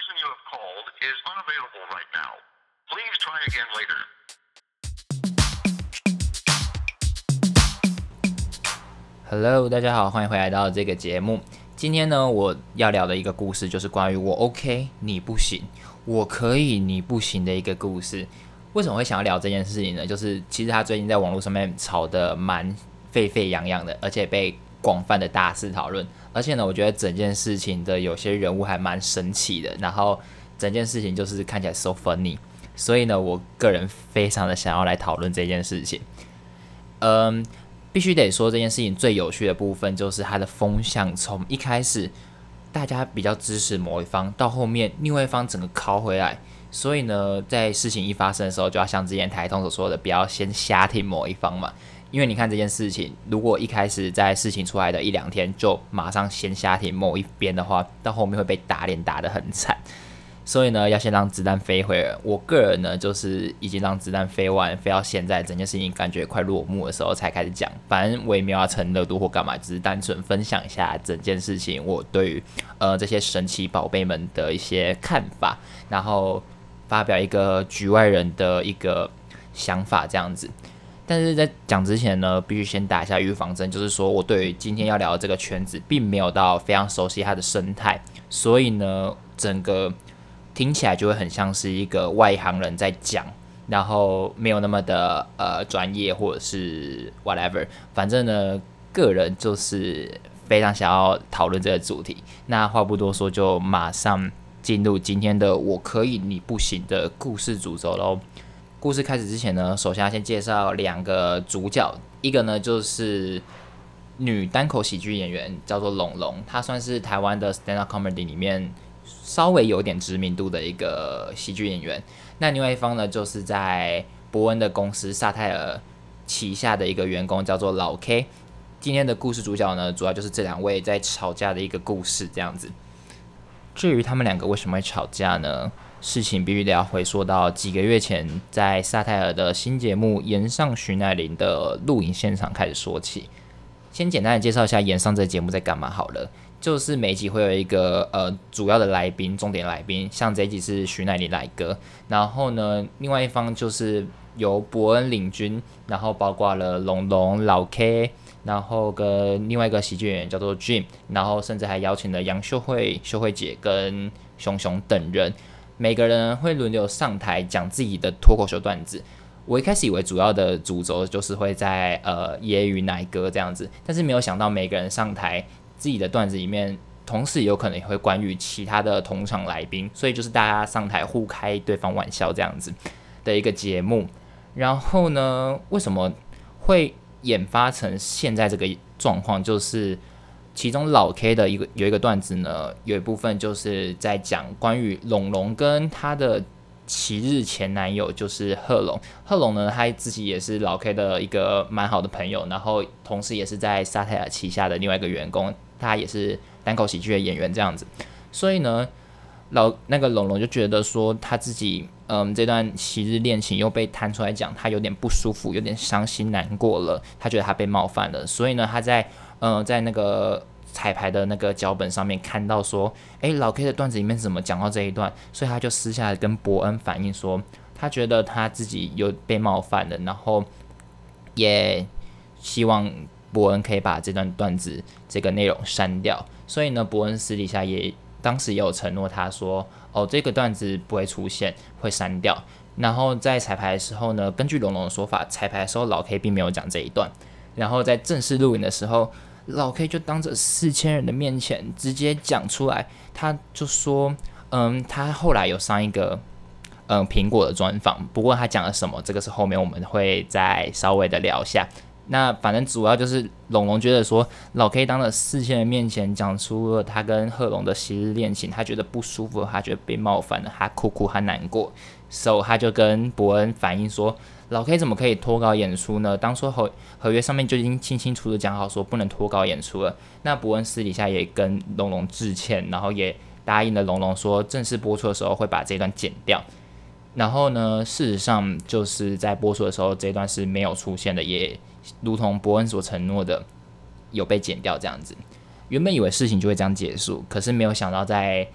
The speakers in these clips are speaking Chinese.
person you have called is unavailable right now. Please try again later. Hello，大家好，欢迎回来到这个节目。今天呢，我要聊的一个故事就是关于我 OK 你不行，我可以你不行的一个故事。为什么会想要聊这件事情呢？就是其实他最近在网络上面炒得蛮沸沸扬扬的，而且被广泛的大肆讨论。而且呢，我觉得整件事情的有些人物还蛮神奇的，然后整件事情就是看起来 so funny。所以呢，我个人非常的想要来讨论这件事情。嗯。必须得说，这件事情最有趣的部分就是它的风向，从一开始大家比较支持某一方，到后面另外一方整个靠回来。所以呢，在事情一发生的时候，就要像之前台通所说的，不要先瞎听某一方嘛。因为你看这件事情，如果一开始在事情出来的一两天就马上先下停某一边的话，到后面会被打脸打得很惨。所以呢，要先让子弹飞回来。我个人呢，就是已经让子弹飞完，飞到现在，整件事情感觉快落幕的时候才开始讲。反正我也没有要蹭热度或干嘛，只是单纯分享一下整件事情我对于呃这些神奇宝贝们的一些看法，然后发表一个局外人的一个想法这样子。但是在讲之前呢，必须先打一下预防针，就是说我对于今天要聊的这个圈子，并没有到非常熟悉它的生态，所以呢，整个。听起来就会很像是一个外行人在讲，然后没有那么的呃专业或者是 whatever，反正呢，个人就是非常想要讨论这个主题。那话不多说，就马上进入今天的“我可以你不行”的故事主轴喽。故事开始之前呢，首先要先介绍两个主角，一个呢就是女单口喜剧演员，叫做龙龙，她算是台湾的 stand up comedy 里面。稍微有点知名度的一个喜剧演员，那另外一方呢，就是在伯恩的公司萨泰尔旗下的一个员工，叫做老 K。今天的故事主角呢，主要就是这两位在吵架的一个故事，这样子。至于他们两个为什么会吵架呢？事情必须得要回溯到几个月前，在萨泰尔的新节目《岩上徐乃麟》的录影现场开始说起。先简单的介绍一下《岩上》这节目在干嘛好了。就是每集会有一个呃主要的来宾，重点来宾，像这一集是徐乃麟来哥，然后呢，另外一方就是由伯恩领军，然后包括了龙龙、老 K，然后跟另外一个喜剧演员叫做 Jim，然后甚至还邀请了杨秀慧、秀慧姐跟熊熊等人，每个人会轮流上台讲自己的脱口秀段子。我一开始以为主要的主轴就是会在呃揶揄奶哥这样子，但是没有想到每个人上台。自己的段子里面，同时有可能也会关于其他的同场来宾，所以就是大家上台互开对方玩笑这样子的一个节目。然后呢，为什么会演发成现在这个状况？就是其中老 K 的一个有一个段子呢，有一部分就是在讲关于龙龙跟他的七日前男友，就是贺龙。贺龙呢，他自己也是老 K 的一个蛮好的朋友，然后同时也是在沙泰尔旗下的另外一个员工。他也是单口喜剧的演员这样子，所以呢，老那个龙龙就觉得说他自己，嗯，这段昔日恋情又被摊出来讲，他有点不舒服，有点伤心难过了。他觉得他被冒犯了，所以呢，他在嗯，在那个彩排的那个脚本上面看到说，诶，老 K 的段子里面怎么讲到这一段，所以他就私下跟伯恩反映说，他觉得他自己有被冒犯了，然后也希望。伯恩可以把这段段子这个内容删掉，所以呢，伯恩私底下也当时也有承诺，他说：“哦，这个段子不会出现，会删掉。”然后在彩排的时候呢，根据龙龙的说法，彩排的时候老 K 并没有讲这一段。然后在正式录影的时候，老 K 就当着四千人的面前直接讲出来，他就说：“嗯，他后来有上一个嗯苹果的专访，不过他讲了什么，这个是后面我们会再稍微的聊一下。”那反正主要就是龙龙觉得说老 K 当着四千人面前讲出了他跟贺龙的昔日恋情，他觉得不舒服，他觉得被冒犯了，他哭哭，他难过，，so 他就跟伯恩反映说，老 K 怎么可以脱稿演出呢？当初合合约上面就已经清清楚楚讲好说不能脱稿演出了。那伯恩私底下也跟龙龙致歉，然后也答应了龙龙说正式播出的时候会把这段剪掉。然后呢，事实上就是在播出的时候这段是没有出现的，也。如同伯恩所承诺的，有被剪掉这样子。原本以为事情就会这样结束，可是没有想到，在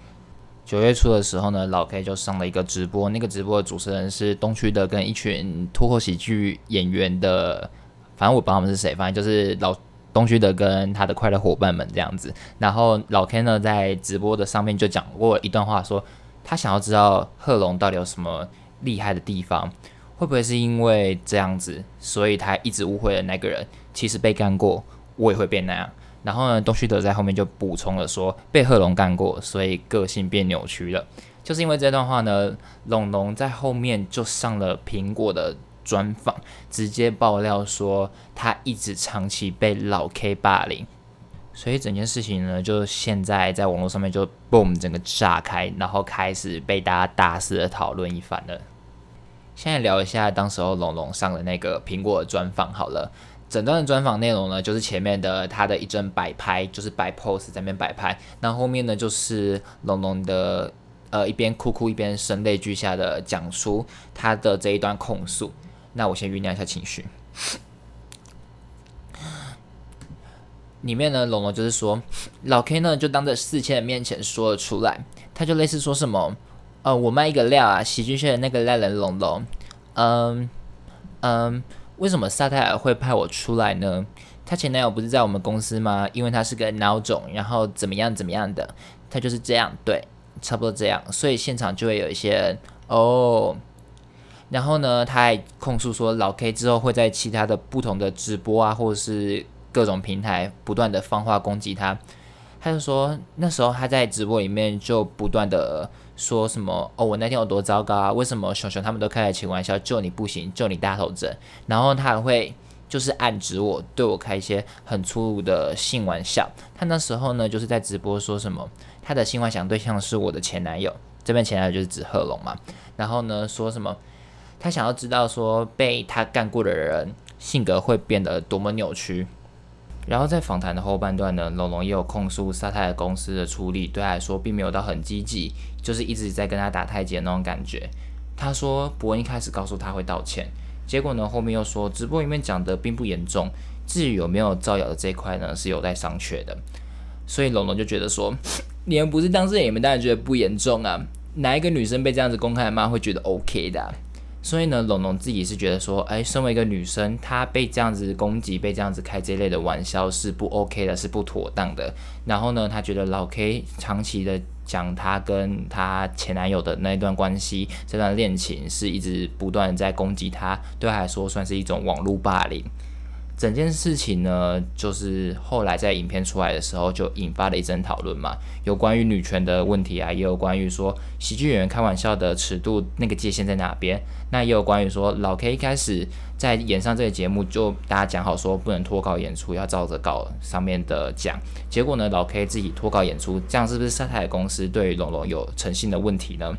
九月初的时候呢，老 K 就上了一个直播，那个直播的主持人是东区的跟一群脱口喜剧演员的，反正我不知道他们是谁，反正就是老东区的跟他的快乐伙伴们这样子。然后老 K 呢在直播的上面就讲过一段话，说他想要知道贺龙到底有什么厉害的地方，会不会是因为这样子，所以他一直误会了那个人，其实被干过，我也会变那样。然后呢，东旭德在后面就补充了说，被贺龙干过，所以个性变扭曲了。就是因为这段话呢，龙龙在后面就上了苹果的专访，直接爆料说他一直长期被老 K 霸凌，所以整件事情呢，就现在在网络上面就 boom 整个炸开，然后开始被大家大肆的讨论一番了。现在聊一下当时候龙龙上的那个苹果的专访好了。整段的专访内容呢，就是前面的他的一阵摆拍，就是摆 pose 在那边摆拍，那后面呢就是龙龙的呃一边哭哭一边声泪俱下的讲出他的这一段控诉。那我先酝酿一下情绪。里面呢，龙龙就是说，老 K 呢就当着四千人面前说了出来，他就类似说什么，呃，我卖一个料啊，喜剧圈的那个烂人龙龙，嗯嗯。为什么萨泰尔会派我出来呢？他前男友不是在我们公司吗？因为他是个孬种，然后怎么样怎么样的，他就是这样，对，差不多这样，所以现场就会有一些人哦。然后呢，他还控诉说老 K 之后会在其他的不同的直播啊，或者是各种平台不断的放话攻击他。他就说那时候他在直播里面就不断的。说什么哦？我那天有多糟糕啊？为什么熊熊他们都开始起玩笑，就你不行，就你大头症？然后他还会就是暗指我，对我开一些很粗鲁的性玩笑。他那时候呢，就是在直播说什么，他的性幻想对象是我的前男友，这边前男友就是指贺龙嘛。然后呢，说什么他想要知道说被他干过的人性格会变得多么扭曲。然后在访谈的后半段呢，龙龙也有控诉沙泰的公司的处理对他来说并没有到很积极，就是一直在跟他打太极的那种感觉。他说伯恩一开始告诉他会道歉，结果呢后面又说直播里面讲的并不严重，至于有没有造谣的这一块呢是有待商榷的。所以龙龙就觉得说，你们不是当事人，你们当然觉得不严重啊，哪一个女生被这样子公开骂会觉得 OK 的？所以呢，龙龙自己是觉得说，哎，身为一个女生，她被这样子攻击，被这样子开这类的玩笑是不 OK 的，是不妥当的。然后呢，她觉得老 K 长期的讲她跟她前男友的那一段关系，这段恋情是一直不断在攻击她，对她来说算是一种网络霸凌。整件事情呢，就是后来在影片出来的时候，就引发了一阵讨论嘛，有关于女权的问题啊，也有关于说喜剧演员开玩笑的尺度那个界限在哪边，那也有关于说老 K 一开始在演上这个节目，就大家讲好说不能脱稿演出，要照着稿上面的讲，结果呢，老 K 自己脱稿演出，这样是不是沙泰公司对龙龙有诚信的问题呢？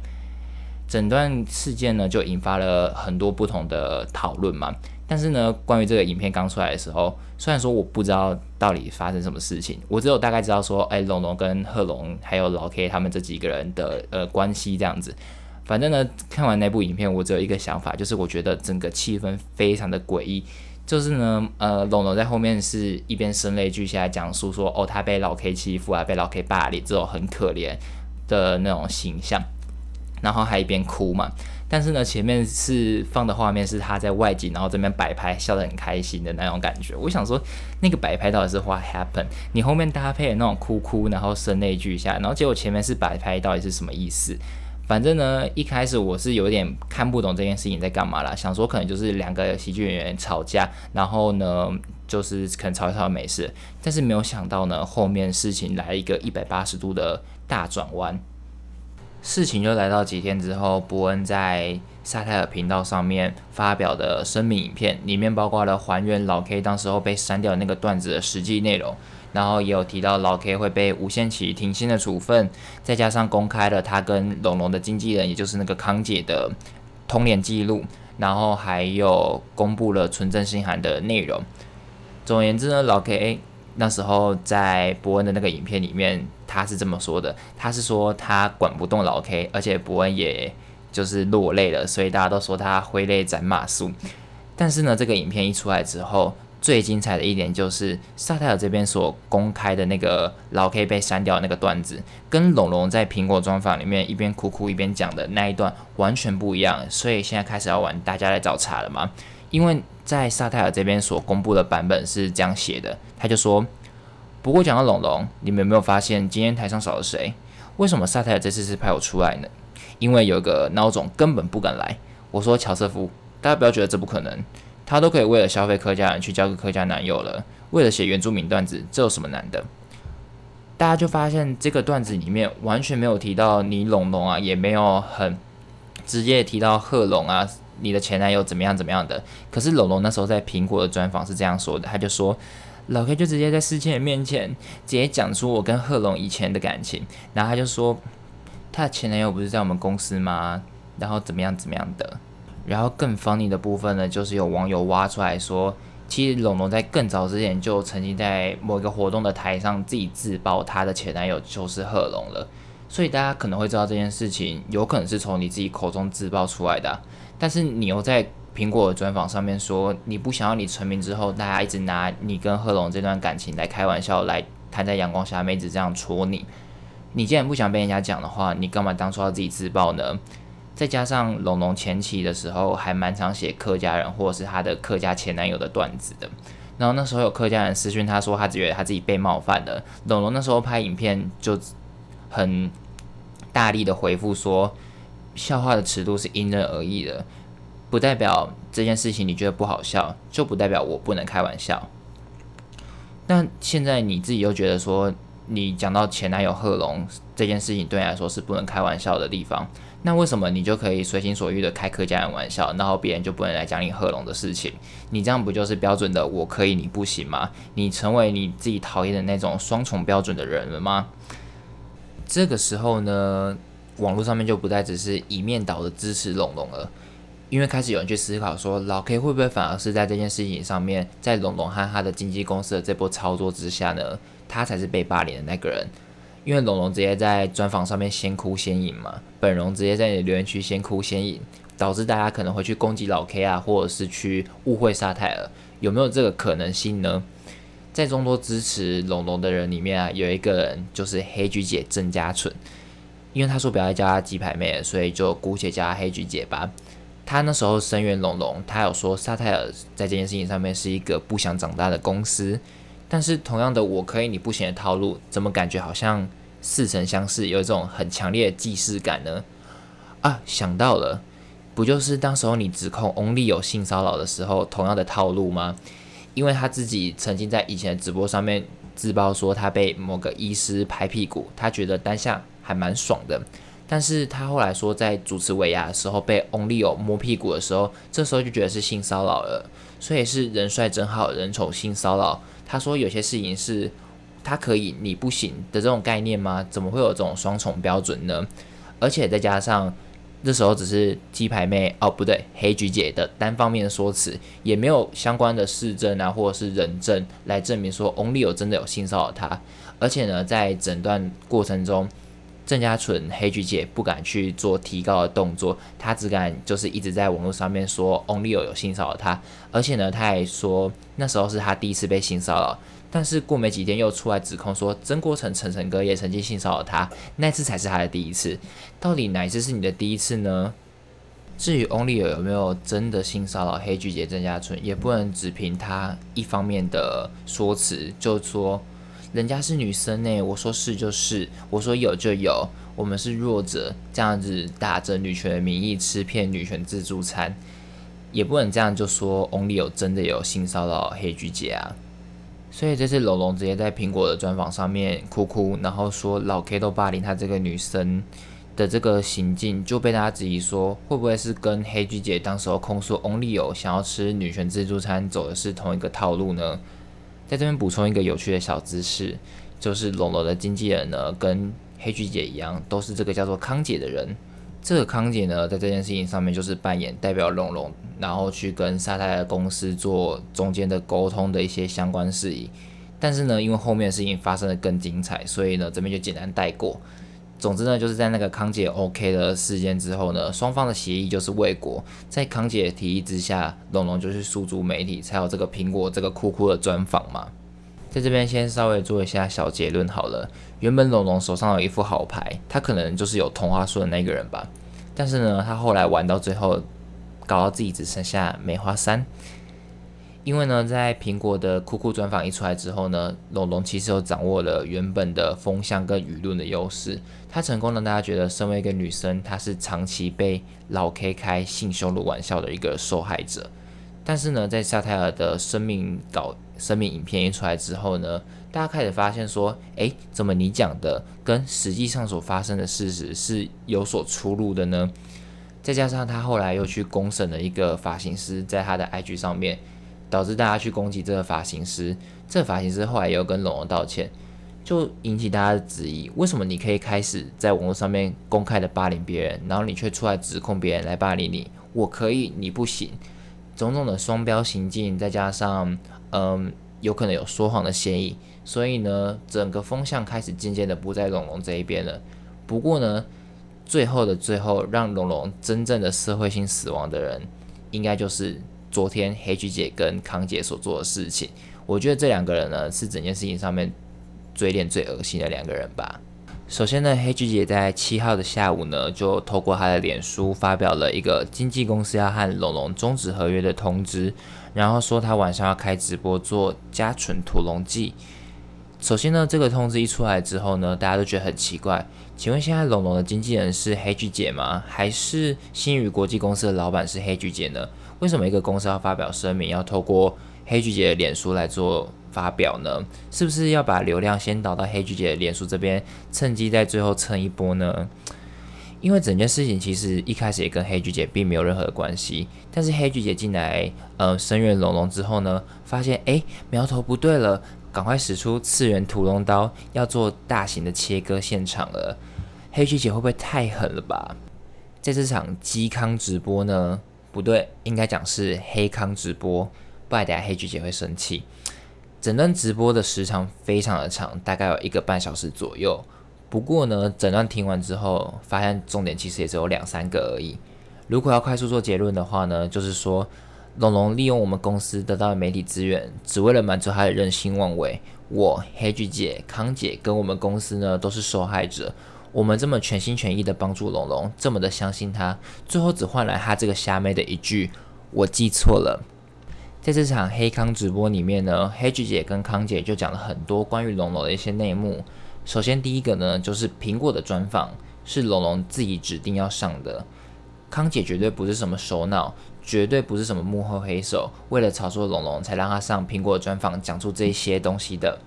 整段事件呢，就引发了很多不同的讨论嘛。但是呢，关于这个影片刚出来的时候，虽然说我不知道到底发生什么事情，我只有大概知道说，哎，龙龙跟贺龙还有老 K 他们这几个人的呃关系这样子。反正呢，看完那部影片，我只有一个想法，就是我觉得整个气氛非常的诡异。就是呢，呃，龙龙在后面是一边声泪俱下讲述说，哦，他被老 K 欺负啊，被老 K 霸凌这种很可怜的那种形象，然后还一边哭嘛。但是呢，前面是放的画面是他在外景，然后这边摆拍，笑得很开心的那种感觉。我想说，那个摆拍到底是 what happen？你后面搭配的那种哭哭，然后声泪俱下，然后结果前面是摆拍，到底是什么意思？反正呢，一开始我是有点看不懂这件事情在干嘛啦，想说可能就是两个喜剧演员吵架，然后呢，就是可能吵一吵没事。但是没有想到呢，后面事情来一个一百八十度的大转弯。事情就来到几天之后，伯恩在沙泰尔频道上面发表的声明影片，里面包括了还原老 K 当时候被删掉那个段子的实际内容，然后也有提到老 K 会被无限期停薪的处分，再加上公开了他跟龙龙的经纪人，也就是那个康姐的通联记录，然后还有公布了纯正信函的内容。总而言之呢，老 K 那时候在伯恩的那个影片里面。他是这么说的，他是说他管不动老 K，而且伯恩也就是落泪了，所以大家都说他挥泪斩马谡。但是呢，这个影片一出来之后，最精彩的一点就是萨泰尔这边所公开的那个老 K 被删掉那个段子，跟龙龙在苹果专访里面一边哭哭一边讲的那一段完全不一样。所以现在开始要玩大家来找茬了吗？因为在萨泰尔这边所公布的版本是这样写的，他就说：不过讲到龙龙，你们有没有发现今天台上少了谁？为什么萨泰尔这次是派我出来呢？因为有个孬种根本不敢来。我说乔瑟夫，大家不要觉得这不可能。他都可以为了消费客家人去交个客家男友了，为了写原住民段子，这有什么难的？大家就发现这个段子里面完全没有提到你龙龙啊，也没有很直接提到贺龙啊，你的前男友怎么样怎么样的。可是龙龙那时候在苹果的专访是这样说的，他就说老 K 就直接在思倩面前直接讲出我跟贺龙以前的感情，然后他就说他的前男友不是在我们公司吗？然后怎么样怎么样的。然后更 funny 的部分呢，就是有网友挖出来说，其实龙龙在更早之前就曾经在某一个活动的台上自己自曝他的前男友就是贺龙了，所以大家可能会知道这件事情有可能是从你自己口中自曝出来的，但是你又在苹果专访上面说你不想要你成名之后，大家一直拿你跟贺龙这段感情来开玩笑，来摊在阳光下妹子这样戳你，你既然不想被人家讲的话，你干嘛当初要自己自曝呢？再加上龙龙前期的时候还蛮常写客家人或者是他的客家前男友的段子的，然后那时候有客家人私讯他说他觉得他自己被冒犯了，龙龙那时候拍影片就很大力的回复说笑话的尺度是因人而异的，不代表这件事情你觉得不好笑，就不代表我不能开玩笑。那现在你自己又觉得说你讲到前男友贺龙这件事情对你来说是不能开玩笑的地方。那为什么你就可以随心所欲的开客家人玩笑，然后别人就不能来讲你贺龙的事情？你这样不就是标准的我可以你不行吗？你成为你自己讨厌的那种双重标准的人了吗？这个时候呢，网络上面就不再只是一面倒的支持龙龙了，因为开始有人去思考说，老 K 会不会反而是在这件事情上面，在龙龙和他的经纪公司的这波操作之下呢，他才是被霸凌的那个人？因为龙龙直接在专访上面先哭先赢嘛，本龙直接在你的留言区先哭先赢，导致大家可能会去攻击老 K 啊，或者是去误会沙泰尔，有没有这个可能性呢？在众多支持龙龙的人里面啊，有一个人就是黑菊姐郑家纯，因为他说不要叫她鸡排妹，所以就姑且叫她黑菊姐吧。他那时候声援龙龙，他有说沙泰尔在这件事情上面是一个不想长大的公司。但是同样的，我可以你不行的套路，怎么感觉好像似曾相识，有一种很强烈的既视感呢？啊，想到了，不就是当时候你指控 Only 有性骚扰的时候，同样的套路吗？因为他自己曾经在以前的直播上面自曝说他被某个医师拍屁股，他觉得当下还蛮爽的。但是他后来说在主持尾牙的时候被 Only 有摸屁股的时候，这时候就觉得是性骚扰了，所以是人帅真好人丑性骚扰。他说有些事情是他可以你不行的这种概念吗？怎么会有这种双重标准呢？而且再加上那时候只是鸡排妹哦不对黑菊姐的单方面的说辞，也没有相关的事证啊或者是人证来证明说 Only 有真的有性骚扰他。而且呢，在整段过程中，郑家纯黑菊姐不敢去做提高的动作，她只敢就是一直在网络上面说 Only 有性骚扰她。而且呢，他还说那时候是他第一次被性骚扰，但是过没几天又出来指控说曾国成、陈晨哥也曾经性骚扰他，那次才是他的第一次。到底哪一次是你的第一次呢？至于 Only 有没有真的性骚扰黑菊姐郑家纯，也不能只凭他一方面的说辞就说人家是女生呢。我说是就是，我说有就有，我们是弱者，这样子打着女权的名义吃骗女权自助餐。也不能这样就说，Only 有真的有性骚扰黑菊姐啊，所以这次龙龙直接在苹果的专访上面哭哭，然后说老 K 都霸凌她这个女生的这个行径，就被大家质疑说，会不会是跟黑菊姐当时候控诉 Only 有想要吃女权自助餐走的是同一个套路呢？在这边补充一个有趣的小知识，就是龙龙的经纪人呢，跟黑菊姐一样，都是这个叫做康姐的人。这个康姐呢，在这件事情上面就是扮演代表龙龙，然后去跟沙太的公司做中间的沟通的一些相关事宜。但是呢，因为后面的事情发生的更精彩，所以呢，这边就简单带过。总之呢，就是在那个康姐 OK 的事件之后呢，双方的协议就是未果。在康姐提议之下，龙龙就去诉诸媒体，才有这个苹果这个酷酷的专访嘛。在这边先稍微做一下小结论好了。原本龙龙手上有一副好牌，他可能就是有同花顺的那个人吧。但是呢，他后来玩到最后，搞到自己只剩下梅花三。因为呢，在苹果的酷酷专访一出来之后呢，龙龙其实有掌握了原本的风向跟舆论的优势，他成功让大家觉得身为一个女生，她是长期被老 K 开性羞辱玩笑的一个受害者。但是呢，在夏泰尔的生命稿、生命影片一出来之后呢，大家开始发现说，诶，怎么你讲的跟实际上所发生的事实是有所出入的呢？再加上他后来又去公审了一个发型师，在他的 IG 上面。导致大家去攻击这个发型师，这个发型师后来也有跟龙龙道歉，就引起大家的质疑：为什么你可以开始在网络上面公开的霸凌别人，然后你却出来指控别人来霸凌你？我可以，你不行。种种的双标行径，再加上嗯，有可能有说谎的嫌疑，所以呢，整个风向开始渐渐的不在龙龙这一边了。不过呢，最后的最后，让龙龙真正的社会性死亡的人，应该就是。昨天黑菊姐跟康姐所做的事情，我觉得这两个人呢是整件事情上面嘴脸最恶心的两个人吧。首先呢，黑菊姐在七号的下午呢，就透过她的脸书发表了一个经纪公司要和龙龙终止合约的通知，然后说她晚上要开直播做加纯屠龙记。首先呢，这个通知一出来之后呢，大家都觉得很奇怪，请问现在龙龙的经纪人是黑菊姐吗？还是新宇国际公司的老板是黑菊姐呢？为什么一个公司要发表声明，要透过黑菊姐的脸书来做发表呢？是不是要把流量先导到黑菊姐的脸书这边，趁机在最后蹭一波呢？因为整件事情其实一开始也跟黑菊姐并没有任何的关系，但是黑菊姐进来呃声援龙龙之后呢，发现诶苗头不对了，赶快使出次元屠龙刀，要做大型的切割现场了。黑菊姐会不会太狠了吧？在这场嵇康直播呢？不对，应该讲是黑康直播，不然等下黑菊姐会生气。整段直播的时长非常的长，大概有一个半小时左右。不过呢，整段听完之后，发现重点其实也只有两三个而已。如果要快速做结论的话呢，就是说龙龙利用我们公司得到的媒体资源，只为了满足他的任性妄为。我黑菊姐、康姐跟我们公司呢，都是受害者。我们这么全心全意的帮助龙龙，这么的相信他，最后只换来他这个虾妹的一句“我记错了”。在这场黑康直播里面呢，黑菊姐跟康姐就讲了很多关于龙龙的一些内幕。首先第一个呢，就是苹果的专访是龙龙自己指定要上的，康姐绝对不是什么首脑，绝对不是什么幕后黑手，为了炒作龙龙才让他上苹果专访讲出这些东西的。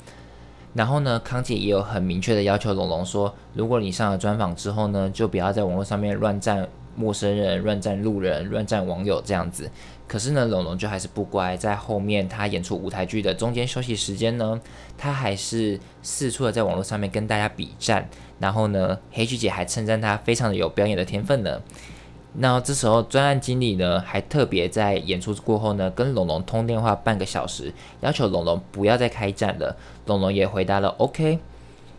然后呢，康姐也有很明确的要求龙龙说，如果你上了专访之后呢，就不要在网络上面乱赞陌生人、乱赞路人、乱赞网友这样子。可是呢，龙龙就还是不乖，在后面他演出舞台剧的中间休息时间呢，他还是四处的在网络上面跟大家比战。然后呢，黑菊姐还称赞他非常的有表演的天分呢。那这时候专案经理呢，还特别在演出过后呢，跟龙龙通电话半个小时，要求龙龙不要再开战了。龙龙也回答了 OK。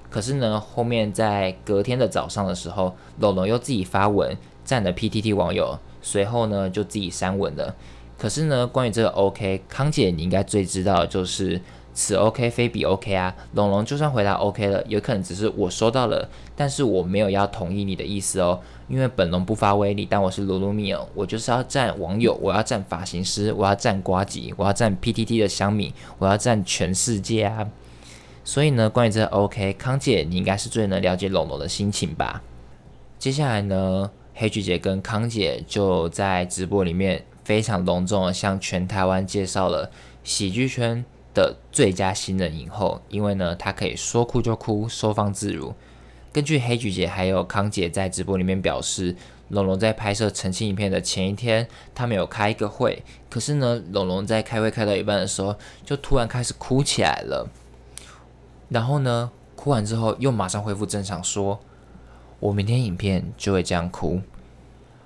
可是呢，后面在隔天的早上的时候，龙龙又自己发文赞了 PTT 网友，随后呢就自己删文了。可是呢，关于这个 OK，康姐你应该最知道就是此 OK 非彼 OK 啊。龙龙就算回答 OK 了，有可能只是我收到了，但是我没有要同意你的意思哦。因为本龙不发威力，但我是鲁鲁米尔，我就是要占网友，我要占发型师，我要占瓜吉，我要占 PTT 的香米，我要占全世界啊！所以呢，关于这个 OK，康姐你应该是最能了解龙龙的心情吧？接下来呢，黑菊姐跟康姐就在直播里面非常隆重的向全台湾介绍了喜剧圈的最佳新人影后，因为呢，她可以说哭就哭，收放自如。根据黑菊姐还有康姐在直播里面表示，龙龙在拍摄澄清影片的前一天，他们有开一个会，可是呢，龙龙在开会开到一半的时候，就突然开始哭起来了。然后呢，哭完之后又马上恢复正常，说：“我明天影片就会这样哭。”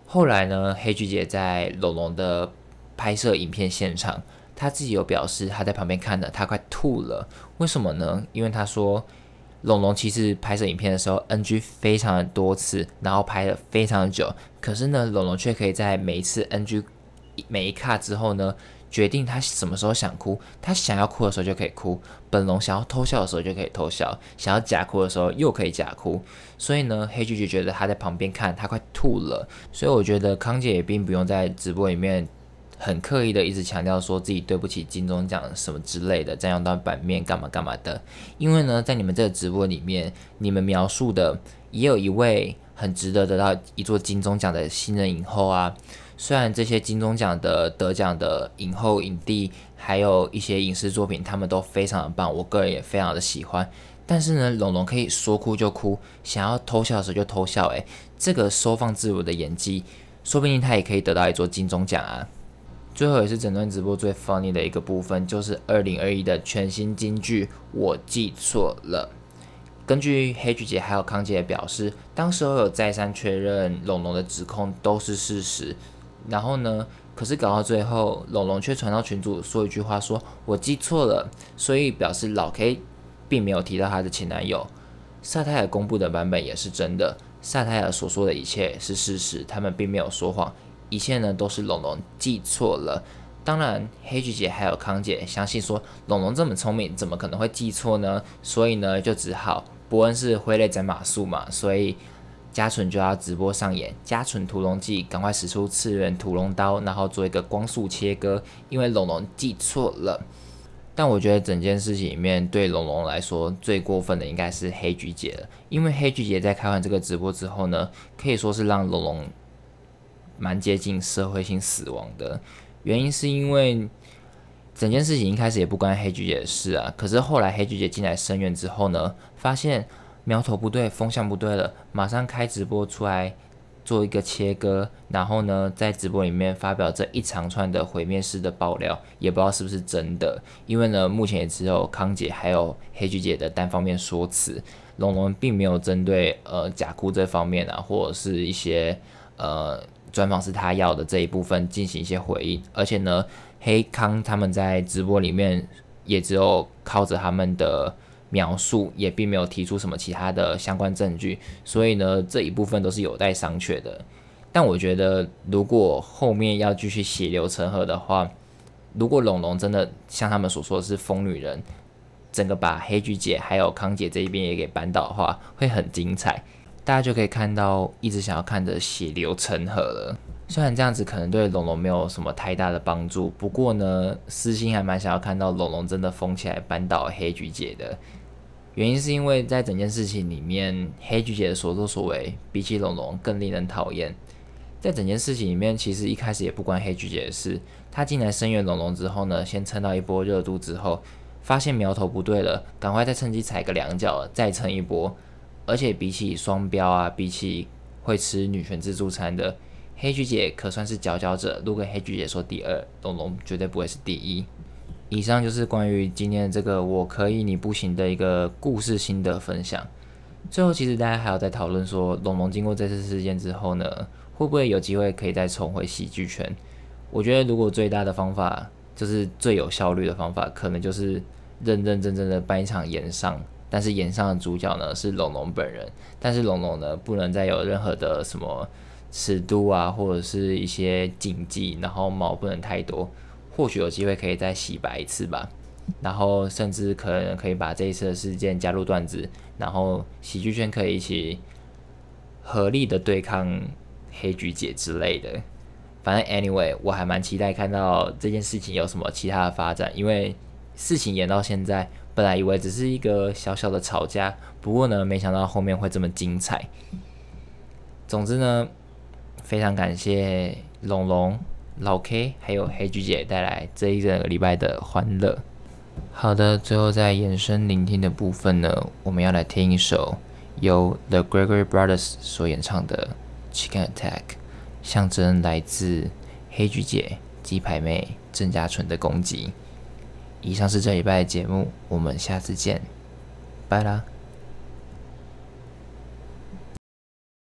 后来呢，黑菊姐在龙龙的拍摄影片现场，他自己有表示，他在旁边看的，他快吐了。为什么呢？因为他说。龙龙其实拍摄影片的时候 NG 非常的多次，然后拍了非常久，可是呢，龙龙却可以在每一次 NG 每一卡之后呢，决定他什么时候想哭，他想要哭的时候就可以哭，本龙想要偷笑的时候就可以偷笑，想要假哭的时候又可以假哭，所以呢，黑菊就觉得他在旁边看他快吐了，所以我觉得康姐也并不用在直播里面。很刻意的一直强调说自己对不起金钟奖什么之类的，占用到版面干嘛干嘛的。因为呢，在你们这个直播里面，你们描述的也有一位很值得得到一座金钟奖的新人影后啊。虽然这些金钟奖的得奖的影后、影帝，还有一些影视作品，他们都非常的棒，我个人也非常的喜欢。但是呢，龙龙可以说哭就哭，想要偷笑的时候就偷笑，诶，这个收放自如的演技，说不定他也可以得到一座金钟奖啊。最后也是整段直播最 funny 的一个部分，就是二零二一的全新金句，我记错了。根据黑菊姐还有康姐表示，当时候有再三确认龙龙的指控都是事实。然后呢，可是搞到最后，龙龙却传到群主说一句话，说我记错了，所以表示老 K 并没有提到他的前男友。萨泰尔公布的版本也是真的，萨泰尔所说的一切是事实，他们并没有说谎。一切呢都是龙龙记错了，当然黑菊姐还有康姐相信说龙龙这么聪明，怎么可能会记错呢？所以呢就只好伯恩是挥泪斩马谡嘛，所以嘉纯就要直播上演嘉纯屠龙记，赶快使出次元屠龙刀，然后做一个光速切割，因为龙龙记错了。但我觉得整件事情里面对龙龙来说最过分的应该是黑菊姐了，因为黑菊姐在开完这个直播之后呢，可以说是让龙龙。蛮接近社会性死亡的原因，是因为整件事情一开始也不关黑菊姐的事啊。可是后来黑菊姐进来声援之后呢，发现苗头不对，风向不对了，马上开直播出来做一个切割，然后呢，在直播里面发表这一长串的毁灭式的爆料，也不知道是不是真的。因为呢，目前也只有康姐还有黑菊姐的单方面说辞，龙龙并没有针对呃假哭这方面啊，或者是一些呃。专访是他要的这一部分进行一些回应，而且呢，黑康他们在直播里面也只有靠着他们的描述，也并没有提出什么其他的相关证据，所以呢，这一部分都是有待商榷的。但我觉得，如果后面要继续血流成河的话，如果龙龙真的像他们所说的是疯女人，整个把黑菊姐还有康姐这一边也给扳倒的话，会很精彩。大家就可以看到一直想要看的血流成河了。虽然这样子可能对龙龙没有什么太大的帮助，不过呢，私心还蛮想要看到龙龙真的疯起来扳倒黑菊姐的。原因是因为在整件事情里面，黑菊姐的所作所为比起龙龙更令人讨厌。在整件事情里面，其实一开始也不关黑菊姐的事。她进来声援龙龙之后呢，先蹭到一波热度之后，发现苗头不对了，赶快再趁机踩个两脚，再蹭一波。而且比起双标啊，比起会吃女权自助餐的黑菊姐，可算是佼佼者。如果黑菊姐说第二，龙龙绝对不会是第一。以上就是关于今天这个我可以你不行的一个故事心得分享。最后，其实大家还有在讨论说，龙龙经过这次事件之后呢，会不会有机会可以再重回喜剧圈？我觉得，如果最大的方法就是最有效率的方法，可能就是认认真真的办一场演上。但是演上的主角呢是龙龙本人，但是龙龙呢不能再有任何的什么尺度啊，或者是一些禁忌，然后毛不能太多，或许有机会可以再洗白一次吧，然后甚至可能可以把这一次的事件加入段子，然后喜剧圈可以一起合力的对抗黑菊姐之类的。反正 anyway，我还蛮期待看到这件事情有什么其他的发展，因为事情演到现在。本来以为只是一个小小的吵架，不过呢，没想到后面会这么精彩。总之呢，非常感谢龙龙、老 K 还有黑菊姐带来这一整个礼拜的欢乐。好的，最后在延伸聆听的部分呢，我们要来听一首由 The Gregory Brothers 所演唱的《Chicken Attack》，象征来自黑菊姐、鸡排妹郑家纯的攻击。以上是这礼拜的节目，我们下次见，拜啦。